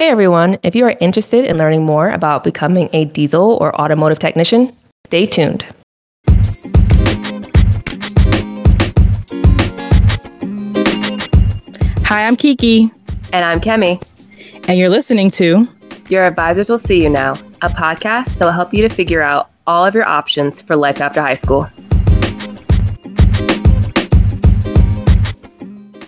Hey everyone, if you are interested in learning more about becoming a diesel or automotive technician, stay tuned. Hi, I'm Kiki. And I'm Kemi. And you're listening to Your Advisors Will See You Now, a podcast that will help you to figure out all of your options for life after high school.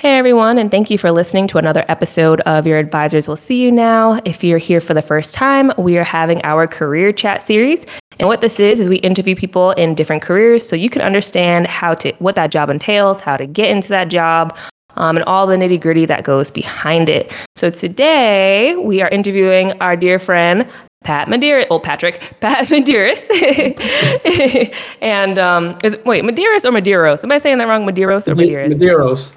Hey everyone, and thank you for listening to another episode of Your Advisors Will See You Now. If you're here for the first time, we are having our career chat series. And what this is is we interview people in different careers so you can understand how to what that job entails, how to get into that job, um, and all the nitty gritty that goes behind it. So today we are interviewing our dear friend Pat Medeiros, oh Patrick, Pat Medeiros, and um, is, wait, Medeiros or Medeiros? Am I saying that wrong? Medeiros or Medeiros? Medeiros.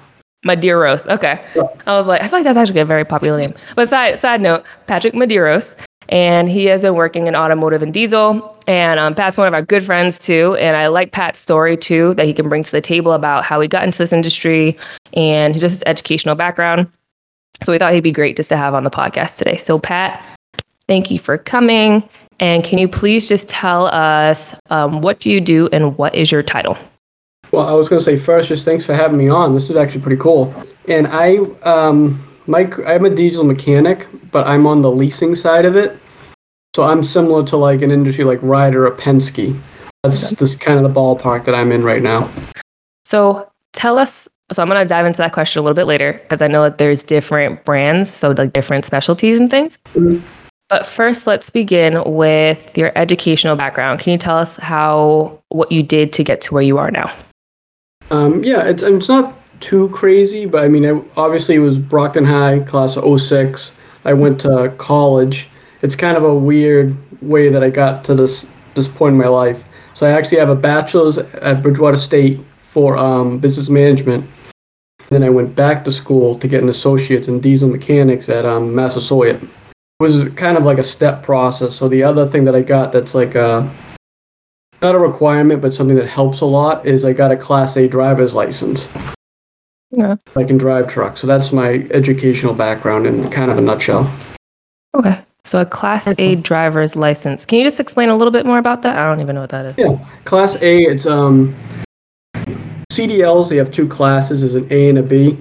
Medeiros. Okay. I was like, I feel like that's actually a very popular name. But side side note, Patrick Medeiros, and he has been working in automotive and diesel. And um, Pat's one of our good friends too. And I like Pat's story too that he can bring to the table about how he got into this industry and just his educational background. So we thought he'd be great just to have on the podcast today. So Pat, thank you for coming. And can you please just tell us um, what do you do and what is your title? Well, I was going to say first, just thanks for having me on. This is actually pretty cool. And I, um, Mike, I'm a diesel mechanic, but I'm on the leasing side of it. So I'm similar to like an industry like Ryder or Penske. That's okay. just kind of the ballpark that I'm in right now. So tell us. So I'm going to dive into that question a little bit later because I know that there's different brands, so like different specialties and things. Mm-hmm. But first, let's begin with your educational background. Can you tell us how what you did to get to where you are now? Um, yeah, it's it's not too crazy, but I mean, I, obviously it was Brockton High, class of 06. I went to college. It's kind of a weird way that I got to this this point in my life. So I actually have a bachelor's at Bridgewater State for um, business management. Then I went back to school to get an associate's in diesel mechanics at um, Massasoit. It was kind of like a step process. So the other thing that I got that's like a not a requirement, but something that helps a lot is I got a Class A driver's license. Yeah. I can drive trucks. So that's my educational background in kind of a nutshell. Okay. So a Class A driver's license. Can you just explain a little bit more about that? I don't even know what that is. Yeah. Class A, it's um CDLs, they have two classes, there's an A and a B.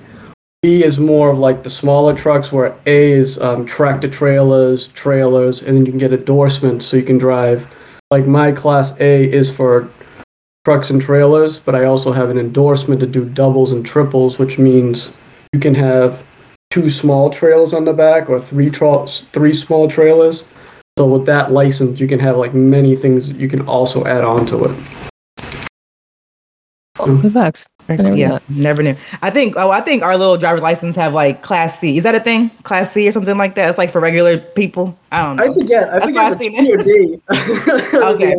B is more of like the smaller trucks, where A is um, tractor trailers, trailers, and then you can get endorsements so you can drive like my class A is for trucks and trailers, but I also have an endorsement to do doubles and triples, which means you can have two small trailers on the back or three tra- three small trailers. So with that license, you can have like many things you can also add on to it. Oh, good facts. Never yeah, never knew. I think. Oh, I think our little driver's license have like Class C. Is that a thing? Class C or something like that? It's like for regular people. I don't know. I forget. I forget if it's C or D. okay.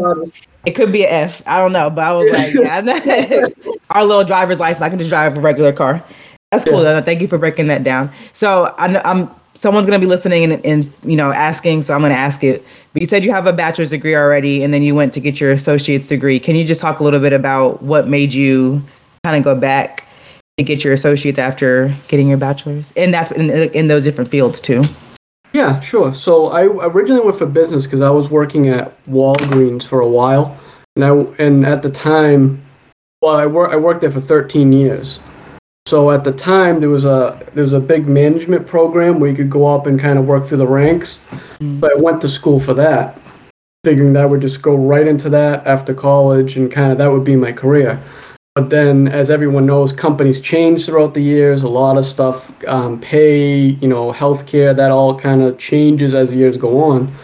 It could be an F. I don't know, but I was like, yeah, our little driver's license. I can just drive a regular car. That's cool. Yeah. Thank you for breaking that down. So I'm, I'm someone's going to be listening and, and, you know asking so i'm going to ask it but you said you have a bachelor's degree already and then you went to get your associate's degree can you just talk a little bit about what made you kind of go back to get your associates after getting your bachelor's, and that's in, in those different fields too. Yeah, sure. So I originally went for business because I was working at Walgreens for a while, and I and at the time, well, I worked I worked there for 13 years. So at the time, there was a there was a big management program where you could go up and kind of work through the ranks. Mm-hmm. But I went to school for that, figuring that would just go right into that after college, and kind of that would be my career. But then, as everyone knows, companies change throughout the years. A lot of stuff, um, pay, you know, healthcare, that all kind of changes as years go on.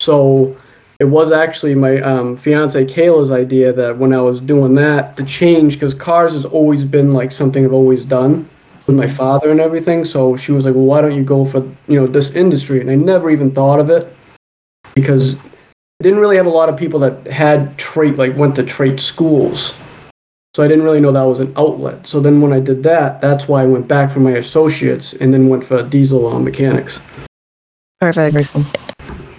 So it was actually my um, fiance Kayla's idea that when I was doing that to change, because cars has always been like something I've always done with my father and everything. So she was like, "Well, why don't you go for you know this industry?" And I never even thought of it because I didn't really have a lot of people that had trade like went to trade schools. So I didn't really know that was an outlet. So then when I did that, that's why I went back for my associates and then went for diesel uh, mechanics. Perfect.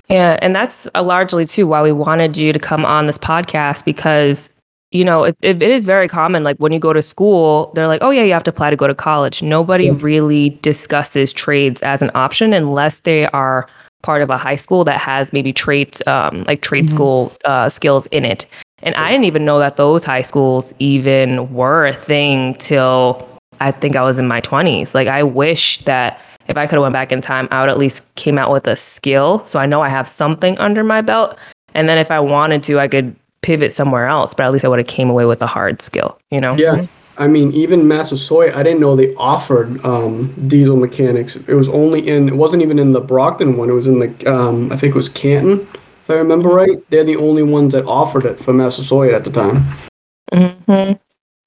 Yeah, and that's largely too why we wanted you to come on this podcast because you know, it, it is very common. Like when you go to school, they're like, oh, yeah, you have to apply to go to college. Nobody yeah. really discusses trades as an option unless they are part of a high school that has maybe trades, um, like trade mm-hmm. school uh, skills in it. And I didn't even know that those high schools even were a thing till I think I was in my 20s. Like I wish that if I could have went back in time, I would at least came out with a skill. So I know I have something under my belt. And then if I wanted to, I could pivot somewhere else, but at least I would have came away with a hard skill, you know? Yeah. I mean, even Massasoit, I didn't know they offered um, diesel mechanics. It was only in, it wasn't even in the Brockton one. It was in the, um, I think it was Canton, if I remember right. They're the only ones that offered it for Massasoit at the time. Mm-hmm.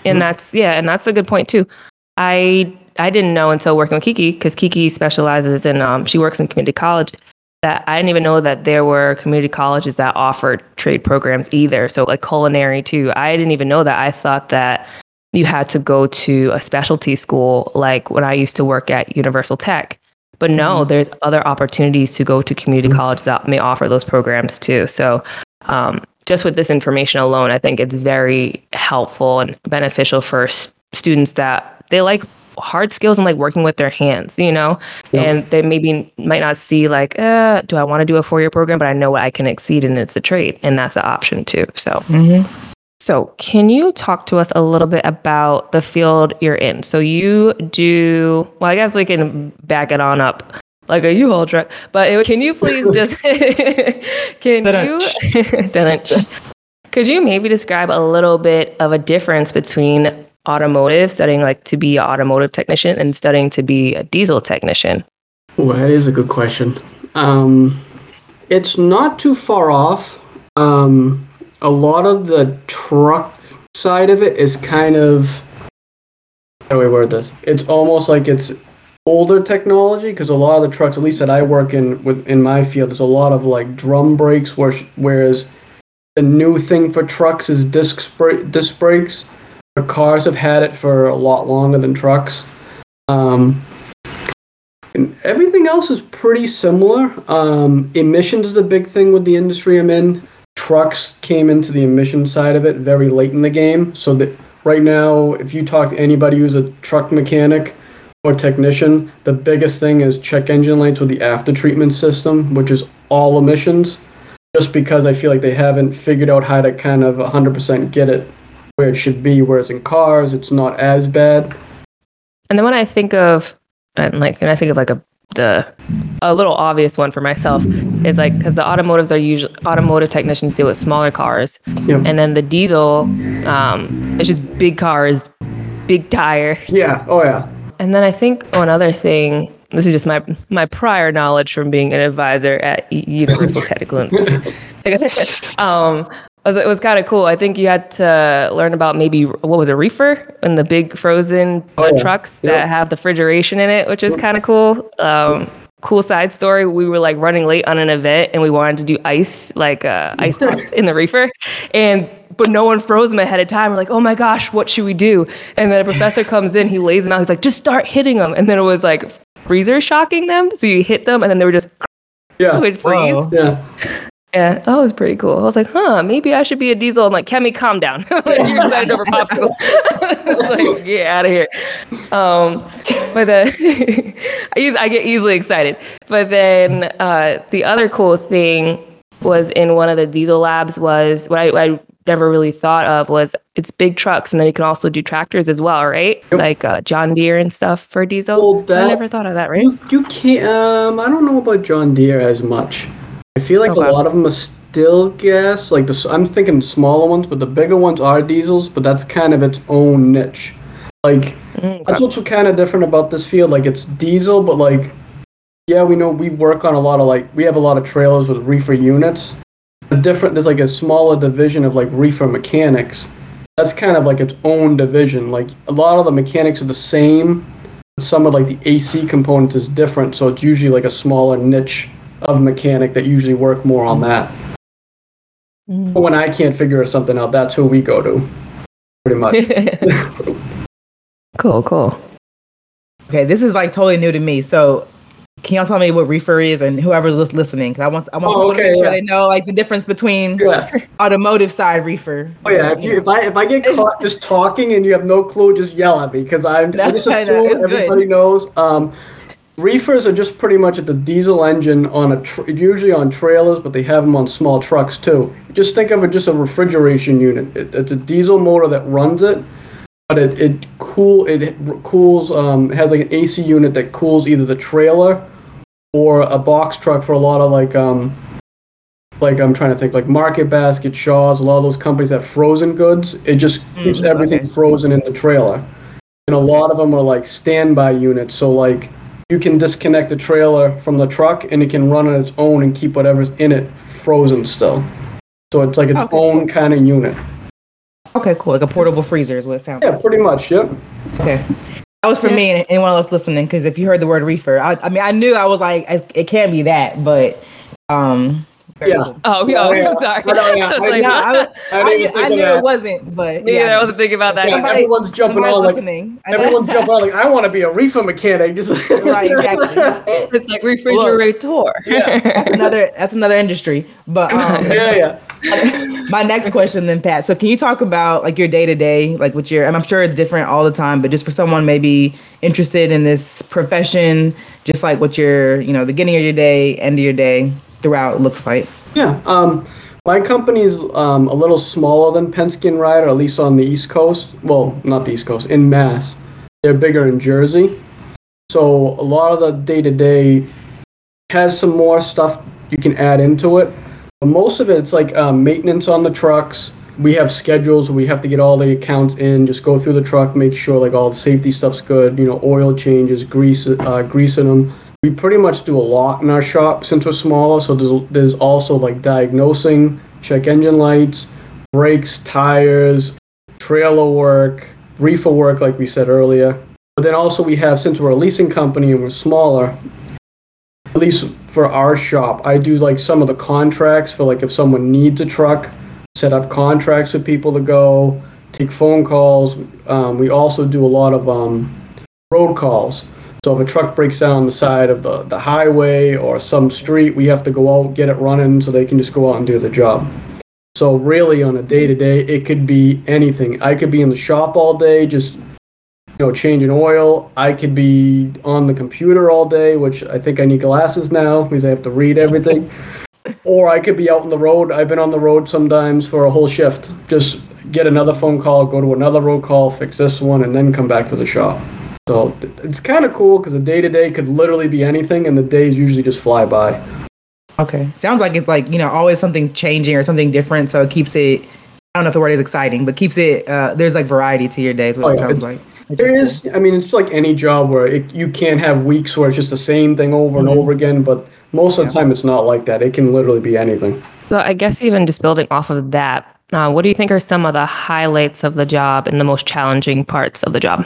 And that's, yeah, and that's a good point too. I I didn't know until working with Kiki because Kiki specializes in um, she works in community college that I didn't even know that there were community colleges that offered trade programs either. So like culinary too. I didn't even know that. I thought that you had to go to a specialty school like when I used to work at Universal Tech. But no, mm-hmm. there's other opportunities to go to community mm-hmm. colleges that may offer those programs too. So um, just with this information alone, I think it's very helpful and beneficial for s- students that they like hard skills and like working with their hands, you know? Yep. And they maybe might not see like, uh, do I want to do a four year program? But I know what I can exceed and it's a trade. And that's an option too. So, mm-hmm. So can you talk to us a little bit about the field you're in? So you do, well, I guess we can back it on up like a U-Haul truck. But it, can you please just, can you, could you maybe describe a little bit of a difference between automotive, studying like to be an automotive technician and studying to be a diesel technician? Well, that is a good question. Um, it's not too far off. Um, a lot of the truck side of it is kind of how do I word this? It's almost like it's older technology because a lot of the trucks, at least that I work in with in my field, there's a lot of like drum brakes, where, whereas the new thing for trucks is disc disc brakes cars have had it for a lot longer than trucks. Um, and everything else is pretty similar. Um, emissions is a big thing with the industry I'm in. Trucks came into the emission side of it very late in the game. So that right now, if you talk to anybody who's a truck mechanic or technician, the biggest thing is check engine lights with the after treatment system, which is all emissions. Just because I feel like they haven't figured out how to kind of 100% get it where it should be. Whereas in cars, it's not as bad. And then when I think of, and like, and I think of like a the a little obvious one for myself is like because the automotives are usually automotive technicians deal with smaller cars, and then the diesel, um, it's just big cars, big tire. Yeah. Oh yeah. And then I think one other thing. This is just my my prior knowledge from being an advisor at Universal Technical Institute. um, it was kind of cool. I think you had to learn about maybe what was a reefer and the big frozen uh, oh, trucks yep. that have the refrigeration in it, which is kind of cool. Um, cool side story: we were like running late on an event and we wanted to do ice, like uh, ice pops in the reefer, and but no one froze them ahead of time. We're like, oh my gosh, what should we do? And then a professor comes in, he lays them out. He's like, just start hitting them, and then it was like freezer shocking them. So you hit them, and then they were just yeah, it would freeze. Wow. Yeah. And oh, it was pretty cool. I was like, huh, maybe I should be a diesel. I'm like, Kemi, calm down. like, You're excited over popsicle. like, get out of here. Um, but then I, I get easily excited. But then uh, the other cool thing was in one of the diesel labs was what I, I never really thought of was it's big trucks and then you can also do tractors as well, right? Yep. Like uh, John Deere and stuff for diesel. Well, that, so I never thought of that, right? You, you can't. Um, I don't know about John Deere as much. I feel like okay. a lot of them are still gas. Like the, I'm thinking smaller ones, but the bigger ones are diesels. But that's kind of its own niche. Like mm, okay. that's what's kind of different about this field. Like it's diesel, but like yeah, we know we work on a lot of like we have a lot of trailers with reefer units. A different there's like a smaller division of like reefer mechanics. That's kind of like its own division. Like a lot of the mechanics are the same. Some of like the AC components is different, so it's usually like a smaller niche of mechanic that usually work more on that. Mm. But when I can't figure something out, that's who we go to, pretty much. cool, cool. Okay, this is like totally new to me. So, can y'all tell me what reefer is and whoever's listening? Because I want I want oh, okay, to make sure they know like the difference between yeah. automotive side reefer. Oh yeah, if you if I if I get caught just talking and you have no clue, just yell at me because I'm I just assume everybody good. knows. Um, reefers are just pretty much at the diesel engine on a tr- usually on trailers, but they have them on small trucks too. Just think of it just a refrigeration unit. It, it's a diesel motor that runs it but it, it cool it cools um, it has like an AC unit that cools either the trailer or a box truck for a lot of like um like I'm trying to think like Market Basket, Shaw's, a lot of those companies have frozen goods. It just mm, keeps everything okay. frozen in the trailer. And a lot of them are like standby units. So like you can disconnect the trailer from the truck and it can run on its own and keep whatever's in it frozen still. So it's like its okay. own kind of unit. Okay, cool. Like a portable freezer is what it sounds. Yeah, pretty much. Yep. Okay. That was for yeah. me and anyone else listening, because if you heard the word reefer, I, I mean, I knew I was like, it can't be that, but um, yeah. Oh, yeah. Oh, yeah. sorry. I, yeah. I, like, I, I, I knew that. it wasn't, but yeah, yeah, I wasn't thinking about that. Yeah, everyone's jumping on listening. like everyone's jumping on like I want to be a reefer mechanic. Just right, exactly. it's like refrigerator. Look, yeah, that's another that's another industry. But um, yeah, yeah. my next question then pat so can you talk about like your day to day like with your and i'm sure it's different all the time but just for someone maybe interested in this profession just like what your you know beginning of your day end of your day throughout looks like yeah um my company's um, a little smaller than Penske and Ryder, at least on the East Coast. Well, not the East Coast, in Mass. They're bigger in Jersey. So a lot of the day to day has some more stuff you can add into it. But most of it, it's like um, maintenance on the trucks. We have schedules we have to get all the accounts in, just go through the truck, make sure like all the safety stuff's good. You know, oil changes, grease, uh, greasing them. We pretty much do a lot in our shop since we're smaller. So there's, there's also like diagnosing, check engine lights, brakes, tires, trailer work, reefer work, like we said earlier. But then also we have since we're a leasing company and we're smaller, at least for our shop, I do like some of the contracts for like if someone needs a truck, set up contracts with people to go, take phone calls. Um, we also do a lot of um, road calls. So if a truck breaks down on the side of the, the highway or some street, we have to go out, get it running so they can just go out and do the job. So really on a day to day, it could be anything. I could be in the shop all day, just you know, changing oil. I could be on the computer all day, which I think I need glasses now because I have to read everything. or I could be out on the road. I've been on the road sometimes for a whole shift. Just get another phone call, go to another road call, fix this one, and then come back to the shop. So it's kind of cool because the day to day could literally be anything, and the days usually just fly by. Okay, sounds like it's like you know always something changing or something different, so it keeps it. I don't know if the word is exciting, but keeps it. Uh, there's like variety to your days. What oh, it yeah, sounds like. There is. I mean, it's like any job where it, you can't have weeks where it's just the same thing over and mm-hmm. over again. But most of the time, it's not like that. It can literally be anything. So I guess even just building off of that, uh, what do you think are some of the highlights of the job and the most challenging parts of the job?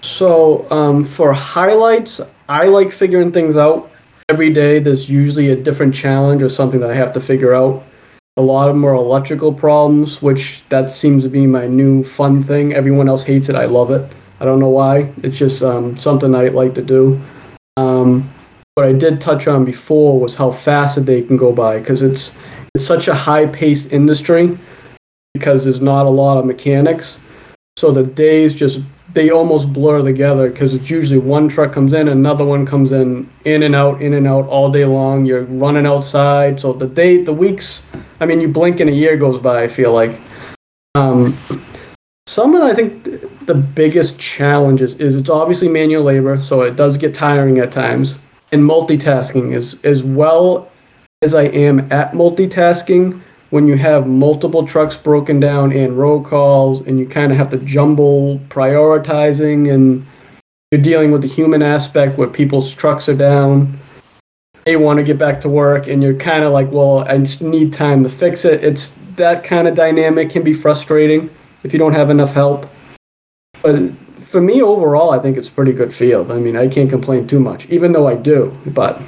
So um, for highlights, I like figuring things out every day. There's usually a different challenge or something that I have to figure out. A lot of them are electrical problems, which that seems to be my new fun thing. Everyone else hates it. I love it. I don't know why. It's just um, something I like to do. Um, what I did touch on before was how fast a day can go by because it's it's such a high-paced industry because there's not a lot of mechanics. So the days just they almost blur together because it's usually one truck comes in, another one comes in, in and out, in and out all day long. You're running outside, so the day, the weeks. I mean, you blink and a year goes by. I feel like. Um, some of the, I think the biggest challenges is it's obviously manual labor, so it does get tiring at times. And multitasking is as well as I am at multitasking when you have multiple trucks broken down and roll calls and you kind of have to jumble prioritizing and you're dealing with the human aspect where people's trucks are down they want to get back to work and you're kind of like well i just need time to fix it it's that kind of dynamic can be frustrating if you don't have enough help. But for me overall, I think it's pretty good field. I mean, I can't complain too much, even though I do. But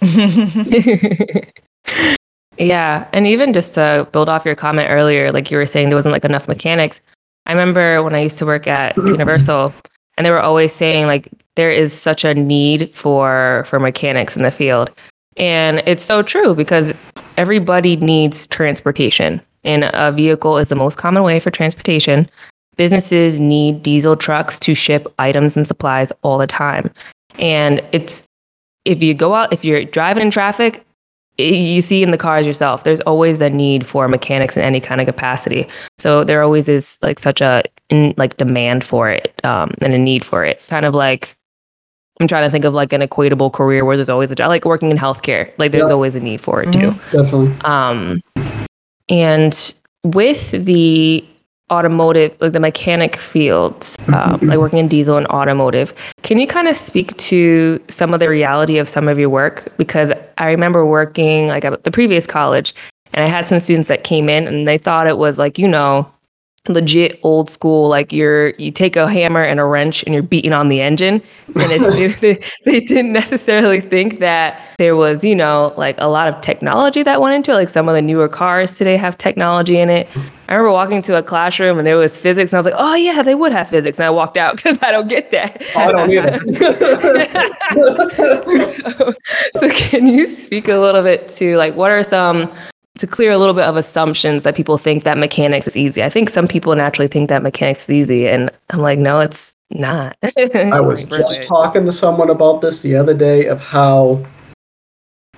yeah, and even just to build off your comment earlier, like you were saying, there wasn't like enough mechanics. I remember when I used to work at Universal, and they were always saying like there is such a need for for mechanics in the field. And it's so true because everybody needs transportation, and a vehicle is the most common way for transportation. Businesses need diesel trucks to ship items and supplies all the time. And it's if you go out, if you're driving in traffic, you see in the cars yourself, there's always a need for mechanics in any kind of capacity. So there always is like such a in, like demand for it um, and a need for it. Kind of like I'm trying to think of like an equatable career where there's always a job, like working in healthcare. Like there's always a need for it too. Mm-hmm. Definitely. Um, and with the automotive, like the mechanic fields, um, like working in diesel and automotive, can you kind of speak to some of the reality of some of your work? Because I remember working like at the previous college, and I had some students that came in and they thought it was like you know legit old school like you're you take a hammer and a wrench and you're beating on the engine. And it, they, they didn't necessarily think that there was you know like a lot of technology that went into it. Like some of the newer cars today have technology in it. I remember walking to a classroom and there was physics and i was like oh yeah they would have physics. And i walked out because i don't get that. Oh, I don't either. so, so can you speak a little bit to like what are some to clear a little bit of assumptions that people think that mechanics is easy. I think some people naturally think that mechanics is easy, and I'm like, no, it's not. I was just talking to someone about this the other day of how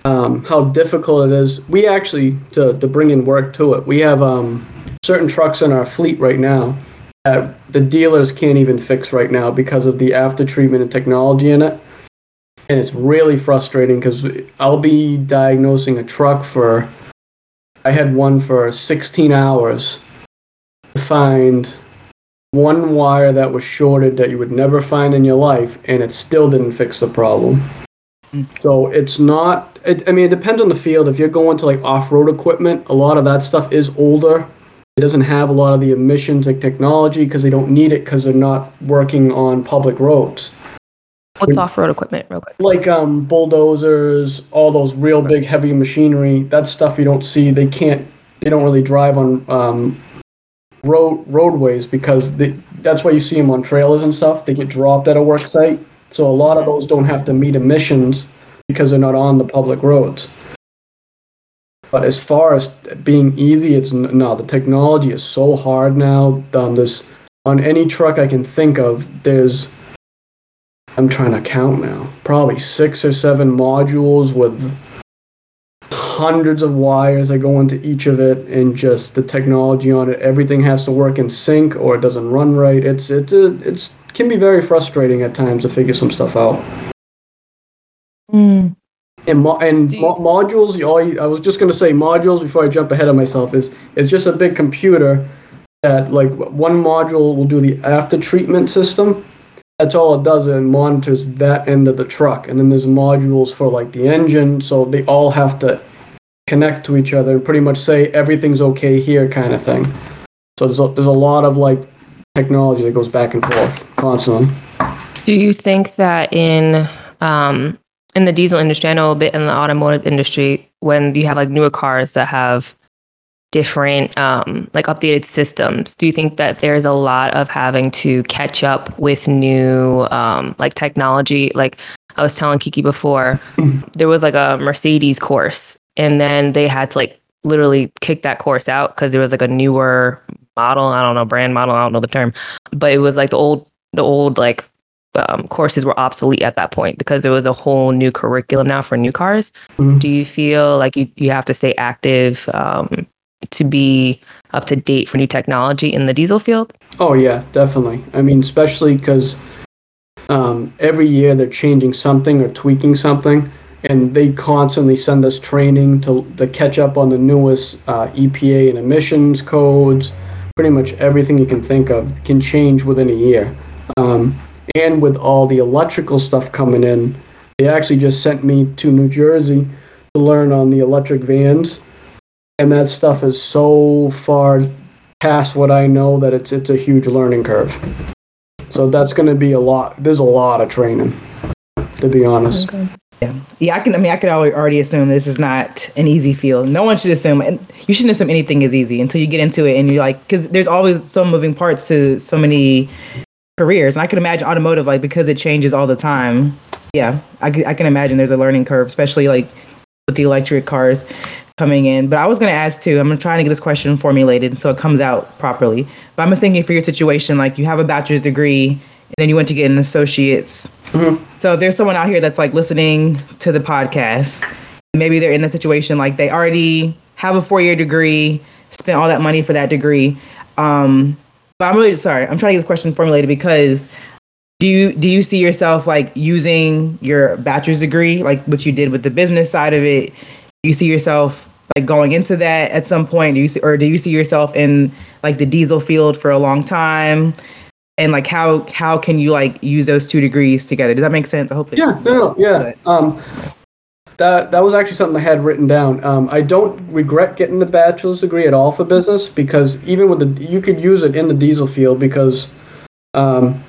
um, how difficult it is. We actually to to bring in work to it. We have um, certain trucks in our fleet right now that the dealers can't even fix right now because of the after treatment and technology in it. And it's really frustrating because I'll be diagnosing a truck for. I had one for 16 hours to find one wire that was shorted that you would never find in your life, and it still didn't fix the problem. Hmm. So it's not. It, I mean, it depends on the field. If you're going to like off-road equipment, a lot of that stuff is older. It doesn't have a lot of the emissions like technology because they don't need it because they're not working on public roads. What's off-road equipment, real quick? Like um, bulldozers, all those real big heavy machinery. That's stuff you don't see. They can't. They don't really drive on um, road roadways because they, that's why you see them on trailers and stuff. They get dropped at a work site. So a lot of those don't have to meet emissions because they're not on the public roads. But as far as being easy, it's no. The technology is so hard now. Um, this on any truck I can think of, there's I'm trying to count now. Probably six or seven modules with hundreds of wires that go into each of it, and just the technology on it. Everything has to work in sync, or it doesn't run right. It's it's a, it's can be very frustrating at times to figure some stuff out. Mm. And mo- and mo- modules. you- All I was just gonna say modules before I jump ahead of myself. Is is just a big computer that like one module will do the after treatment system. That's all it does. It monitors that end of the truck, and then there's modules for like the engine. So they all have to connect to each other and pretty much say everything's okay here, kind of thing. So there's a, there's a lot of like technology that goes back and forth constantly. Do you think that in um, in the diesel industry, I know a bit in the automotive industry, when you have like newer cars that have different um, like updated systems, do you think that there's a lot of having to catch up with new um, like technology? Like I was telling Kiki before, there was like a Mercedes course, and then they had to like literally kick that course out because there was like a newer model. I don't know brand model. I don't know the term, but it was like the old the old like um, courses were obsolete at that point because there was a whole new curriculum now for new cars. Mhm. Do you feel like you, you have to stay active um, to be up to date for new technology in the diesel field? Oh yeah, definitely. I mean, especially because um, every year they're changing something or tweaking something, and they constantly send us training to to catch up on the newest uh, EPA and emissions codes. Pretty much everything you can think of can change within a year. Um, and with all the electrical stuff coming in, they actually just sent me to New Jersey to learn on the electric vans, and that stuff is so far past what I know that it's it's a huge learning curve. So that's going to be a lot. There's a lot of training, to be honest. Yeah, yeah. I can. I mean, I can already already assume this is not an easy field. No one should assume, and you shouldn't assume anything is easy until you get into it and you're like, because there's always some moving parts to so many careers. And I can imagine automotive, like because it changes all the time. Yeah, I, I can imagine there's a learning curve, especially like with the electric cars coming in. But I was going to ask too, I'm trying to try and get this question formulated so it comes out properly. But I'm just thinking for your situation, like you have a bachelor's degree and then you went to get an associate's. So if there's someone out here that's like listening to the podcast, maybe they're in that situation, like they already have a four year degree, spent all that money for that degree. Um, but I'm really sorry. I'm trying to get the question formulated because do you do you see yourself like using your bachelor's degree, like what you did with the business side of it? Do you see yourself like going into that at some point? Do you see, or do you see yourself in like the diesel field for a long time? And like how how can you like use those two degrees together? Does that make sense? I hope. it- Yeah, no, no, yeah. Um, that that was actually something I had written down. Um, I don't regret getting the bachelor's degree at all for business because even with the you could use it in the diesel field because um,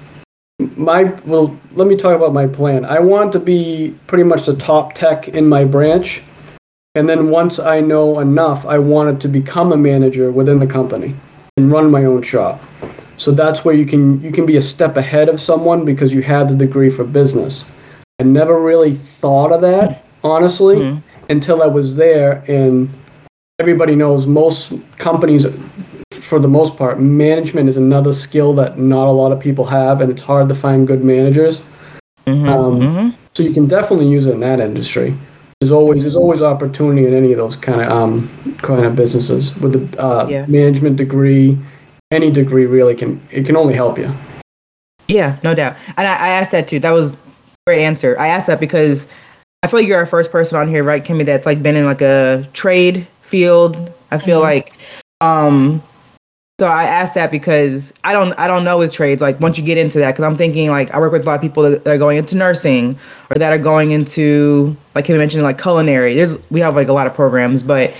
my well let me talk about my plan. I want to be pretty much the top tech in my branch, and then once I know enough, I wanted to become a manager within the company and run my own shop. So that's where you can you can be a step ahead of someone because you have the degree for business. I never really thought of that, honestly, Mhm. until I was there. And everybody knows most companies, for the most part, management is another skill that not a lot of people have, and it's hard to find good managers. Mhm, Um, mhm. So you can definitely use it in that industry. There's always there's always opportunity in any of those kind of um kind of businesses with the uh, Yeah. management degree. Any degree really can it can only help you. Yeah, no doubt. And I, I asked that too. That was a great answer. I asked that because I feel like you're our first person on here, right, Kemi, that's like been in like a trade field. I feel Mhm. like um so I asked that because I don't I don't know with trades like once you get into that because I'm thinking like I work with a lot of people that are going into nursing or that are going into like Kemi mentioned like culinary. There's we have like a lot of programs, but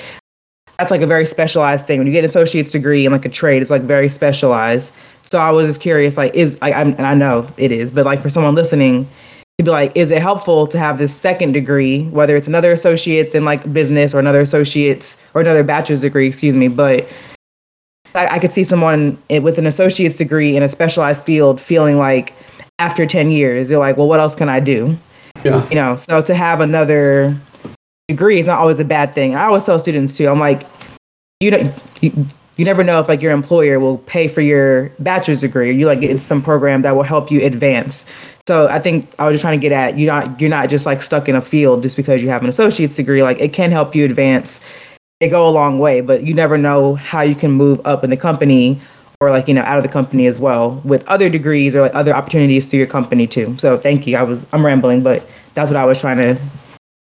that's like a very specialized thing. When you get an associate's degree in like a trade, it's like very specialized. So I was just curious, like, is like, I'm, and I know it is, but like for someone listening, to be like, is it helpful to have this second degree, whether it's another associate's in like business or another associate's or another bachelor's degree, excuse me, but I, I could see someone with an associate's degree in a specialized field feeling like after 10 years, they're like, well, what else can I do? Yeah. you know so to have another degree is not always a bad thing i always tell students too i'm like you know you, you never know if like your employer will pay for your bachelor's degree or you like get into some program that will help you advance so i think i was just trying to get at you're not you're not just like stuck in a field just because you have an associate's degree like it can help you advance it go a long way but you never know how you can move up in the company or like you know out of the company as well with other degrees or like other opportunities through your company too so thank you i was i'm rambling but that's what i was trying to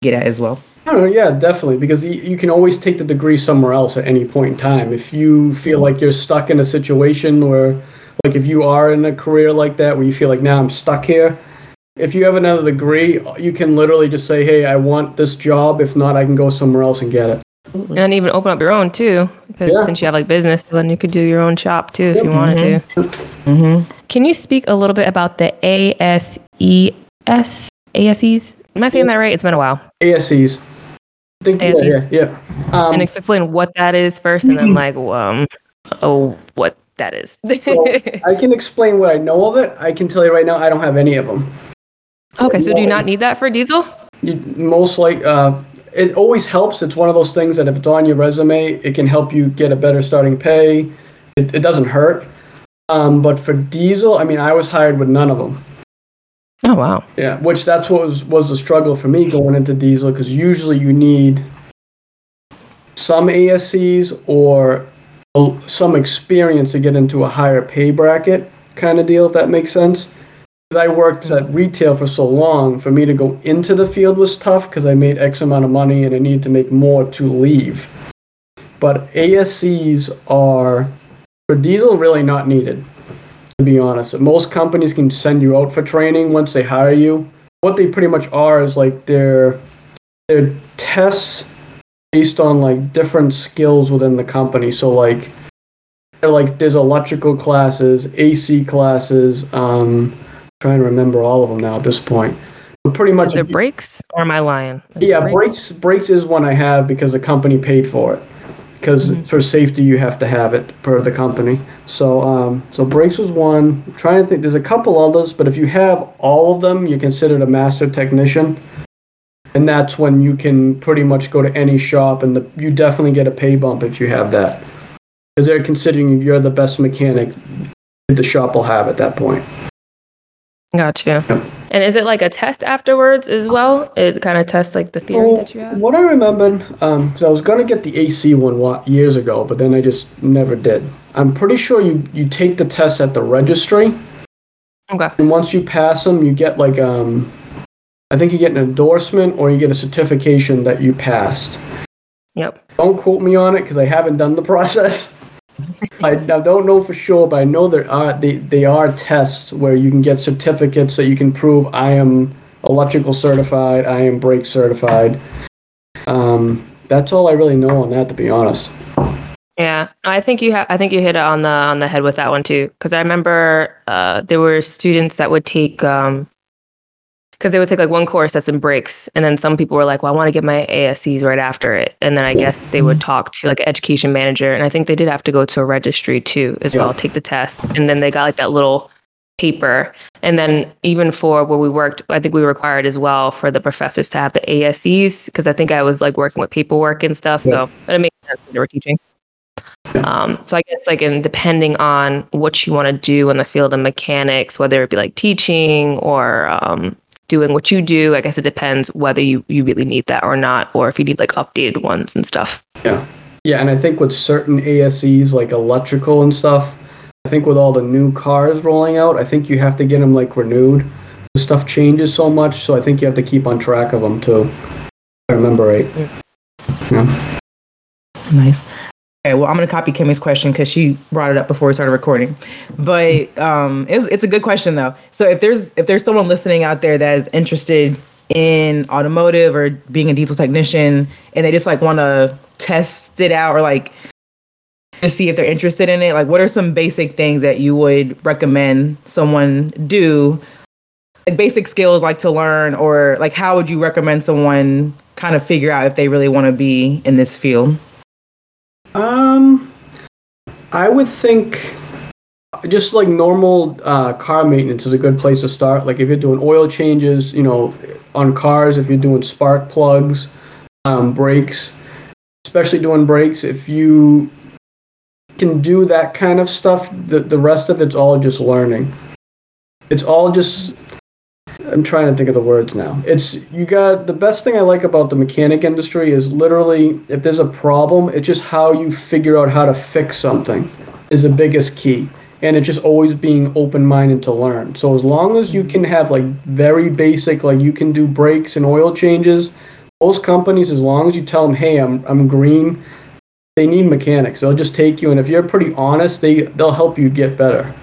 get at as well Oh, yeah, definitely. Because you can always take the degree somewhere else at any point in time. If you feel like you're stuck in a situation where, like, if you are in a career like that where you feel like, now I'm stuck here, if you have another degree, you can literally just say, hey, I want this job. If not, I can go somewhere else and get it. And even open up your own too, because Yeah. since you have like business, then you could do your own shop too if you wanted to. mm-hmm. Can you speak a little bit about the ASES? ASEs? Am I saying that right? It's been a while. ASEs. I think, yeah, yeah, yeah. Um, and explain what that is first, and then like, um, oh, what that is. so I can explain what I know of it. I can tell you right now, I don't have any of them. okay, so do you not need that for diesel? you most like uh, it always helps. It's one of those things that if it's on your resume it can help you get a better starting pay. It, it doesn't hurt. Um, but for diesel i mean i was hired with none of them. Oh wow. yeah which that's what was was the struggle for me going into diesel because usually you need some ASEs or some experience to get into a higher pay bracket kind of deal if that makes sense I worked at retail for so long, for me to go into the field was tough because I made X amount of money and I needed to make more to leave. But ASEs are, for diesel, really not needed, to be honest. Most companies can send you out for training once they hire you. What they pretty much are is like they're, they're tests based on like different skills within the company. So like, like there's electrical classes, AC classes, um, trying to remember all of them now at this point. But pretty much, Is there if brakes or am I lying? Is yeah, brakes. Brakes is one I have because the company paid for it. because mm-hmm. for safety you have to have it per the company. So um, so brakes was one. I'm trying to think, there's a couple others, but if you have all of them, you're considered a master technician, and that's when you can pretty much go to any shop, and the, you definitely get a pay bump if you have that, because they're considering you're the best mechanic the shop will have at that point. Gotcha. Yep. And is it like a test afterwards as well? It kind of tests like the theory well, that you have. What I remembered, um, because I was gonna get the AC one years ago, but then I just never did. I'm pretty sure you you take the test at the registry. Okay. And once you pass them, you get like um, I think you get an endorsement or you get a certification that you passed. Yep. Don't quote me on it because I haven't done the process. I, don't know for sure, but I know there are they, they are tests where you can get certificates that you can prove I am electrical certified, I am brake certified. Um, that's all I really know on that, to be honest. Yeah, I think you ha- I think you hit it on the on the head with that one too. Because I remember uh, there were students that would take um, because they would take like one course that's in brakes and then some people were like well i want to get my ASEs right after it. And then i guess they would talk to like an education manager and i think they did have to go to a registry too as yeah. well take the test and then they got like that little paper. And then even for where we worked i think we required as well for the professors to have the ASEs because i think i was like working with paperwork and stuff yeah. so it makes sense they were teaching. Um, so I guess like in depending on what you want to do in the field of mechanics, whether it be like teaching or um, doing what you do. I guess it depends whether you, you really need that or not, or if you need like updated ones and stuff. Yeah. Yeah. And I think with certain ASEs, like electrical and stuff, I think with all the new cars rolling out, I think you have to get them like renewed. The stuff changes so much, so I think you have to keep on track of them too. I remember right. Yeah. Nice. Okay, well, I'm gonna copy Kemi's question because she brought it up before we started recording. But um, it's it's a good question though. So if there's if there's someone listening out there that is interested in automotive or being a diesel technician, and they just like want to test it out or like just see if they're interested in it, like what are some basic things that you would recommend someone do? Like basic skills like to learn, or like how would you recommend someone kind of figure out if they really want to be in this field? Um, I would think just like normal uh, car maintenance is a good place to start. Like if you're doing oil changes, you know, on cars, if you're doing spark plugs, um, brakes, especially doing brakes, if you can do that kind of stuff, the, the rest of it's all just learning. It's all just I'm trying to think of the words now. It's you got the best thing I like about the mechanic industry is literally if there's a problem, it's just how you figure out how to fix something is the biggest key. And it's just always being open minded to learn. So as long as you can have like very basic, like you can do brakes and oil changes, most companies, as long as you tell them, hey, I'm I'm green, they need mechanics. They'll just take you and if you're pretty honest, they they'll help you get better.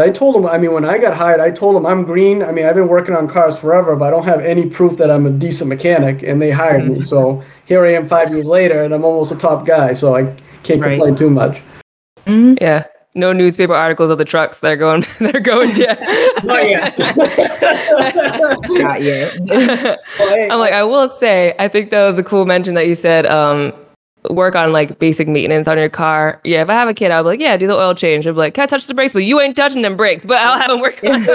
I told him, I mean, when I got hired, I told them I'm green. I mean, I've been working on cars forever, but I don't have any proof that I'm a decent mechanic, and they hired me. So here I am five years later, and I'm almost a top guy. So I can't right. complain too much. Mm-hmm. Yeah. No newspaper articles of the trucks that are going. They're going yet. Not yet. Not yet. I'm like, I will say, I think that was a cool mention that you said. Um, work on like basic maintenance on your car. Yeah, if I have a kid, I'll be like, yeah, do the oil change. I'll be like, can I touch the brakes? But you ain't touching them brakes, but I'll have them work on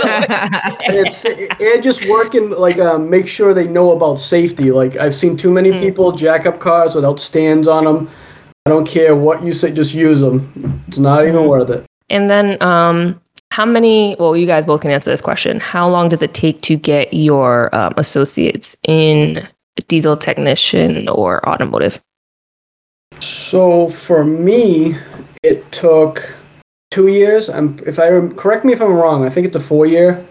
it's and just working like um, make sure they know about safety. Like I've seen too many mm. people jack up cars without stands on them. I don't care what you say, just use them. It's not even mm. worth it. And then, um, how many? Well, you guys both can answer this question. How long does it take to get your um, associates in diesel technician or automotive? So for me, it took two years. I'm, if I correct me if I'm wrong, I think it's a four year.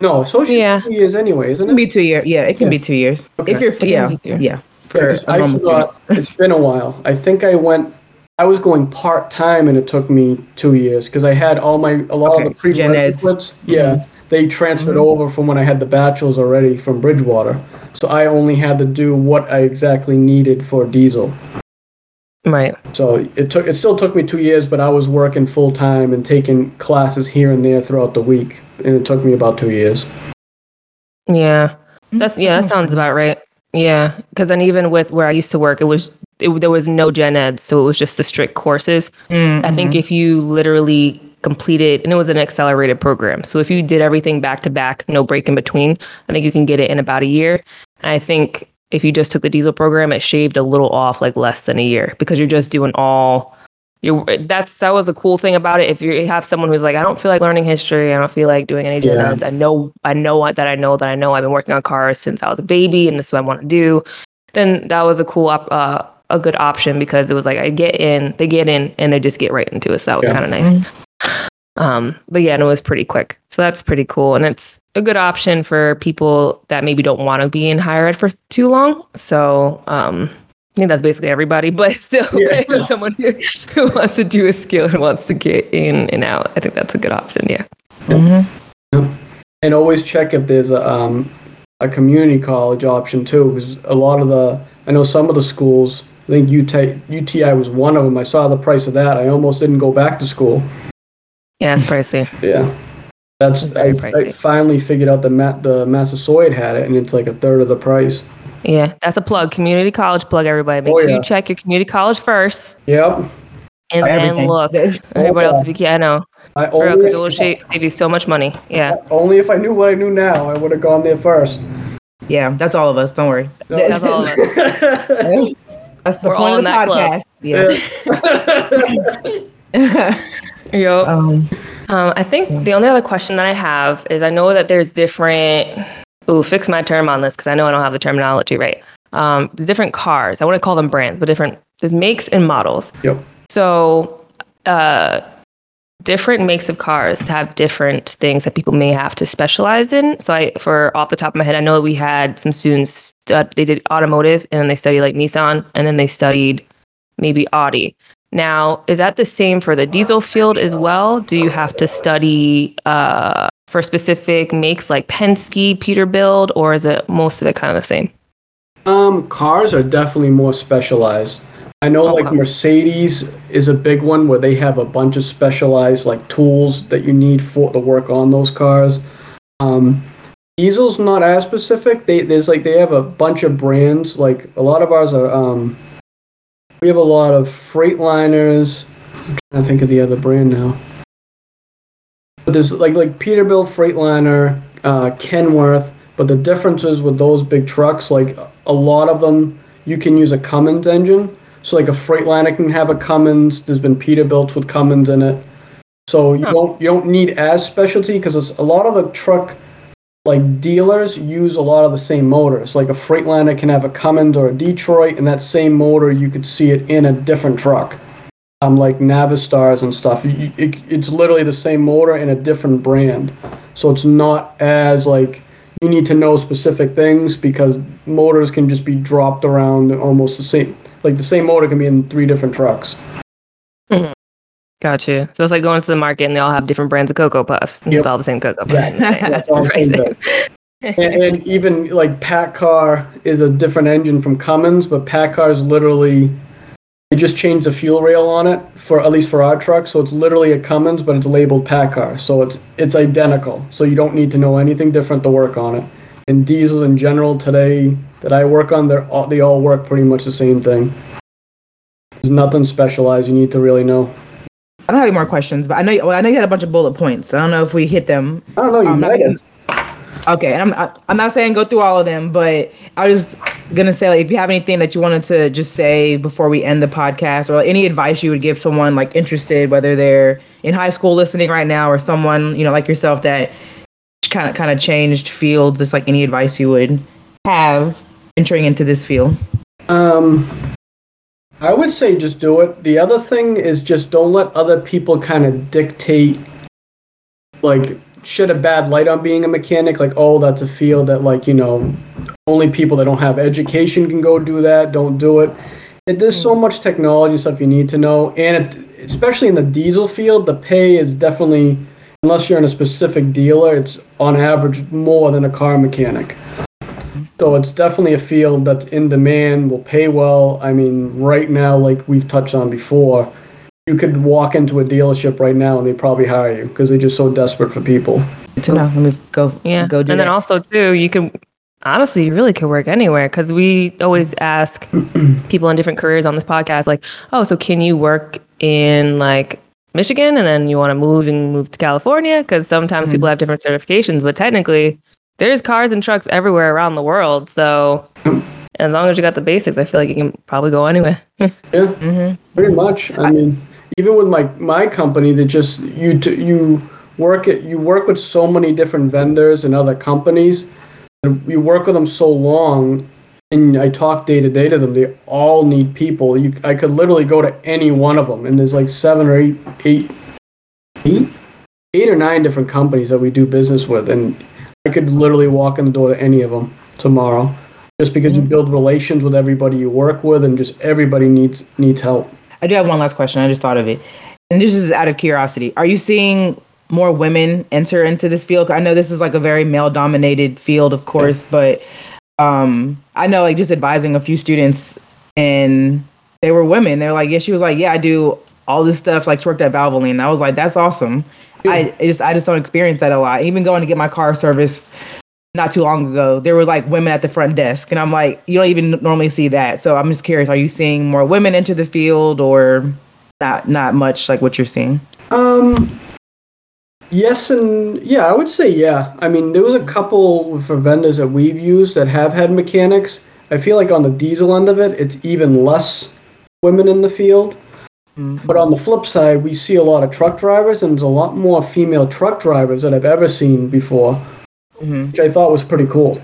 No, social yeah. two years anyway, isn't it? it can be two years. Yeah, it can yeah. be two years. Okay. If you're, yeah, yeah. For yeah, I forgot. it's been a while. I think I went. I was going part time, and it took me two years because I had all my a lot okay. of the prerequisites. Yeah, mm-hmm. they transferred mm-hmm. over from when I had the bachelor's already from Bridgewater. So I only had to do what I exactly needed for diesel. Right. So it took it still took me two years, but I was working full time and taking classes here and there throughout the week, and it took me about two years. Yeah, that's yeah, that sounds about right. Yeah, because then even with where I used to work, it was it, there was no gen ed, so it was just the strict courses. Mm-hmm. I think if you literally completed, and it was an accelerated program, so if you did everything back to back, no break in between, I think you can get it in about a year. And I think if you just took the diesel program, it shaved a little off, like less than a year, because you're just doing all. You're, that's that was a cool thing about it. If you have someone who's like, I don't feel like learning history, I don't feel like doing any gen Yeah. eds. I know, I know what that I know that I know. I've been working on cars since I was a baby, and this is what I want to do. Then that was a cool op- uh, a good option because it was like I get in, they get in, and they just get right into it. So that was Yeah. kind of nice. Um, but yeah, and it was pretty quick. So that's pretty cool. And it's a good option for people that maybe don't want to be in higher ed for too long. So um, I think that's basically everybody, but still Yeah. for someone who, who wants to do a skill and wants to get in and out, I think that's a good option. Yeah. Mhm. And always check if there's a um, a community college option too, because a lot of the I know some of the schools. I think UTI, UTI was one of them. I saw the price of that. I almost didn't go back to school. Yeah, it's pricey. Yeah, that's It's I, I finally figured out the Ma- the Massasoit had it, and it's like a third of the price. Yeah, that's a plug. Community college plug, everybody. Make Oh, sure yeah. you check your community college first Yep. and then Everything. look. Everybody else, be I know. I For real, only, because it will save you so much money. Yeah. only if I knew what I knew now, I would have gone there first. Yeah, that's all of us. Don't worry. That's all of us. That's, that's the We're all point of the that club. podcast. Yeah. Yo. um, Um, I think the only other question that I have is I know that there's different. Ooh, fix my term on this because I know I don't have the terminology right. Um, there's different cars. I want to call them brands, but different. There's makes and models. Yep. So, uh, different makes of cars have different things that people may have to specialize in. So, I, for off the top of my head, I know we had some students. Stud, they did automotive, and then they studied like Nissan, and then they studied maybe Audi. Now, is that the same for the diesel field as well? Do you have to study uh, for specific makes like Penske, Peterbilt, or is it most of it kind of the same? Um, cars are definitely more specialized. I know like Mercedes is a big one where they have a bunch of specialized like tools that you need for to work on those cars. Um, diesel's not as specific. They there's like they have a bunch of brands. Like a lot of ours are. Um, we have a lot of Freightliners. I'm trying to think of the other brand now. But there's like like Peterbilt, Freightliner, uh, Kenworth. But the differences with those big trucks, like a lot of them, you can use a Cummins engine. So like a Freightliner can have a Cummins. There's been Peterbilts with Cummins in it. So you don't you don't need as specialty because a lot of the truck like dealers use a lot of the same motors. Like a Freightliner can have a Cummins or a Detroit, and that same motor you could see it in a different truck. Um, like Navistars and stuff. You- It, it's literally the same motor in a different brand. So it's not as like you need to know specific things because motors can just be dropped around almost the same. Like the same motor can be in three different trucks. Got you. So it's like going to the market and they all have different brands of Cocoa Puffs. Yep. It's all the same Cocoa Puffs. Yeah. and the same all the same and, and even like PACCAR is a different engine from Cummins, but PACCAR is literally they just changed the fuel rail on it for at least for our truck, so it's literally a Cummins, but it's labeled PACCAR, so it's it's identical. So you don't need to know anything different to work on it. And diesels in general today that I work on, they're all, they all work pretty much the same thing. There's nothing specialized you need to really know. I don't have any more questions, but I know well, I know you had a bunch of bullet points. I don't know if we hit them. I don't know. You Um, might have. Okay, and I'm I, I'm not saying go through all of them, but I was gonna say like if you have anything that you wanted to just say before we end the podcast, or any advice you would give someone like interested, whether they're in high school listening right now, or someone you know like yourself that kind of kind of changed fields. Just like any advice you would have entering into this field. Um, I would say just do it. The other thing is just don't let other people kind of dictate, like, shed a bad light on being a mechanic. Like, oh, that's a field that, like, you know, only people that don't have education can go do that. Don't do it. And there's so hmm. much technology stuff you need to know, and it, especially in the diesel field, the pay is definitely, unless you're in a specific dealer, it's on average more than a car mechanic. So it's definitely a field that's in demand, will pay well. I mean, right now, like we've touched on before, you could walk into a dealership right now and they probably hire you because they're just so desperate for people. Good to know. Let me go. Yeah. Go do and that. then also too, you can honestly, you really could work anywhere because we always ask people in different careers on this podcast, like, oh, so can you work in like Michigan and then you want to move and move to California? Because sometimes mm-hmm. people have different certifications, but technically, there's cars and trucks everywhere around the world. So as long as you got the basics, I feel like you can probably go anywhere. yeah, mm-hmm. pretty much. I mean, even with my my company, that just you t- you work at you work with so many different vendors and other companies. You work with them so long, and I talk day to day to them. They all need people. You, I could literally go to any one of them, and there's like seven or eight, eight, eight, eight or nine different companies that we do business with, and I could literally walk in the door to any of them tomorrow just because you mm-hmm. build relations with everybody you work with and just everybody needs needs help. I do have one last question. I just thought of it. And this is out of curiosity. Are you seeing more women enter into this field? I know this is like a very male dominated field, of course, but um, I know like just advising a few students and they were women. They're like, yeah, she was like, yeah, I do all this stuff, like she worked at Valvoline. And I was like, that's awesome. I just I just don't experience that a lot. Even going to get my car serviced not too long ago, there were like women at the front desk, and I'm like, you don't even normally see that. So I'm just curious, are you seeing more women enter the field, or not not much like what you're seeing? Um, yes and yeah, I would say yeah. I mean, there was a couple for vendors that we've used that have had mechanics. I feel like on the diesel end of it, it's even less women in the field. Mm-hmm. But on the flip side, we see a lot of truck drivers, and there's a lot more female truck drivers that I've ever seen before mm-hmm. which I thought was pretty cool.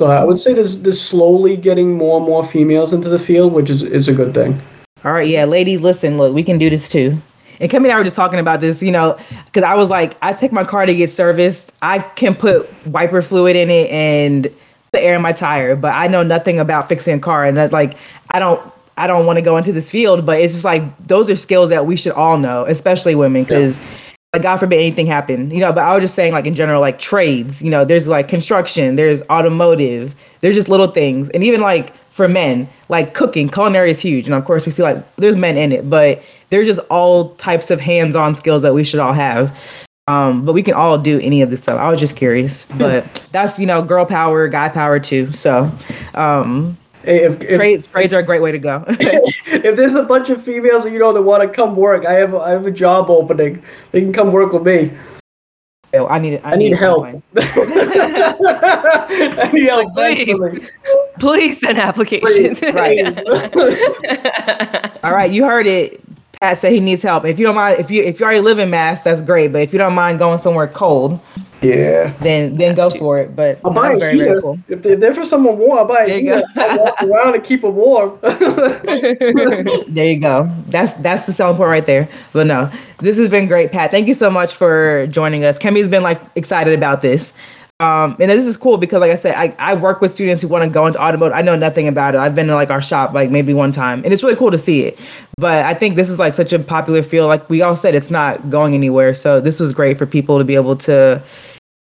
So I would say there's, there's slowly getting more and more females into the field, which is, is a good thing. All right, yeah, ladies, listen, look, we can do this too. And Kemi and I were just talking about this, you know, because I was like, I take my car to get serviced. I can put wiper fluid in it and put air in my tire, but I know nothing about fixing a car. And that, like, I don't, I don't want to go into this field, but it's just like those are skills that we should all know, especially women, because. Yeah like God forbid anything happen, you know, but I was just saying like in general, like trades, you know, there's like construction, there's automotive, there's just little things. And even like for men, like cooking, culinary is huge. And of course we see like there's men in it, but there's just all types of hands-on skills that we should all have. Um, but we can all do any of this stuff. I was just curious, but that's, you know, girl power, guy power too. So, um, if, if trades, trades are a great way to go. if there's a bunch of females you know that want to come work, I have I have a job opening. They can come work with me. I need I, I need, need help. I need help. Please, please send applications. Please, right. All right, you heard it. Pat said he needs help. If you don't mind, if you if you already live in Mass, that's great. But if you don't mind going somewhere cold, yeah. Then then go for it. But I'll buy very, very cool. If they're, for someone warm, I'll buy a heater. I'll walk around and keep them warm. there you go. That's that's the selling point right there. But no, this has been great, Pat. Thank you so much for joining us. Kemi's been like excited about this. Um, and this is cool because, like I said, I, I work with students who want to go into automotive. I know nothing about it. I've been to like our shop like maybe one time, and it's really cool to see it. But I think this is like such a popular field. Like we all said, it's not going anywhere. So this was great for people to be able to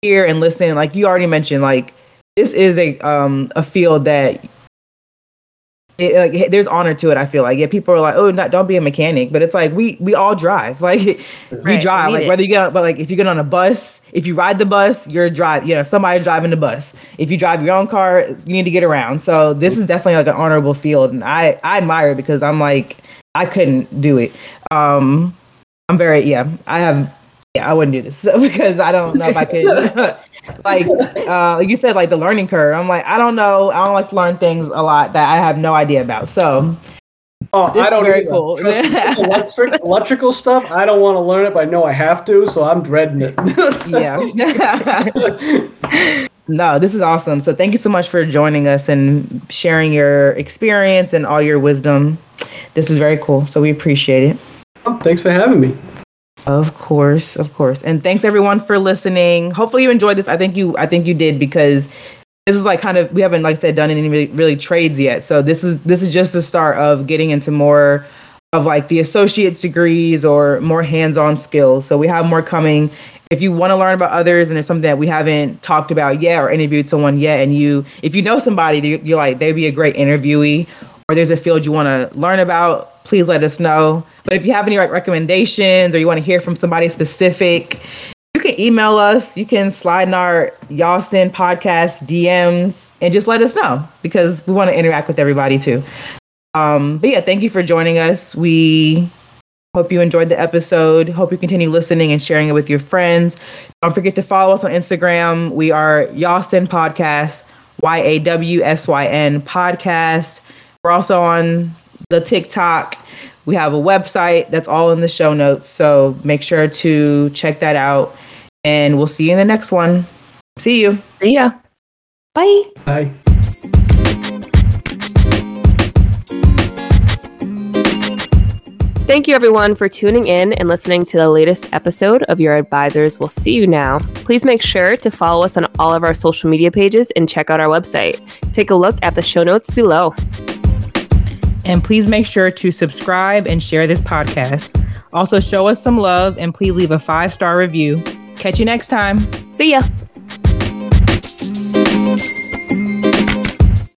hear and listen. Like you already mentioned, like this is a um a field that it, like there's honor to it. I feel like yeah, people are like, oh, not don't be a mechanic, but it's like we we all drive. Like right, we drive. Like it. whether you get, but like if you get on a bus, if you ride the bus, you're drive. You know, somebody's driving the bus. If you drive your own car, you need to get around. So this is definitely like an honorable field, and I I admire it because I'm like I couldn't do it. Um, I'm very yeah. I have yeah, I wouldn't do this because I don't know if I could. like, uh, like you said, like the learning curve. I'm like, I don't know. I don't like to learn things a lot that I have no idea about. So, oh, I don't very either. cool. electric, electrical stuff. I don't want to learn it, but I know I have to, so I'm dreading it. yeah. no, this is awesome. So, thank you so much for joining us and sharing your experience and all your wisdom. This is very cool. So, we appreciate it. Thanks for having me. Of course, of course. And thanks everyone for listening. Hopefully you enjoyed this. I think you I think you did because this is like kind of we haven't like I said done any really, really trades yet. So this is this is just the start of getting into more of like the associate's degrees or more hands-on skills. So we have more coming. If you want to learn about others and it's something that we haven't talked about yet or interviewed someone yet, and you if you know somebody you're like they'd be a great interviewee, or there's a field you want to learn about, please let us know. But if you have any like recommendations or you want to hear from somebody specific, you can email us. You can slide in our Yawsyn podcast DMs and just let us know because we want to interact with everybody too. Um, but yeah, thank you for joining us. We hope you enjoyed the episode. Hope you continue listening and sharing it with your friends. Don't forget to follow us on Instagram. We are Yawsyn Podcast, Y A W S Y N Podcast. We're also on the TikTok. We have a website that's all in the show notes. So make sure to check that out. And we'll see you in the next one. See you. See ya. Bye. Bye. Thank you, everyone, for tuning in and listening to the latest episode of Your Advisors Will See You Now. Please make sure to follow us on all of our social media pages and check out our website. Take a look at the show notes below. And please make sure to subscribe and share this podcast. Also, show us some love and please leave a five star review. Catch you next time. See ya.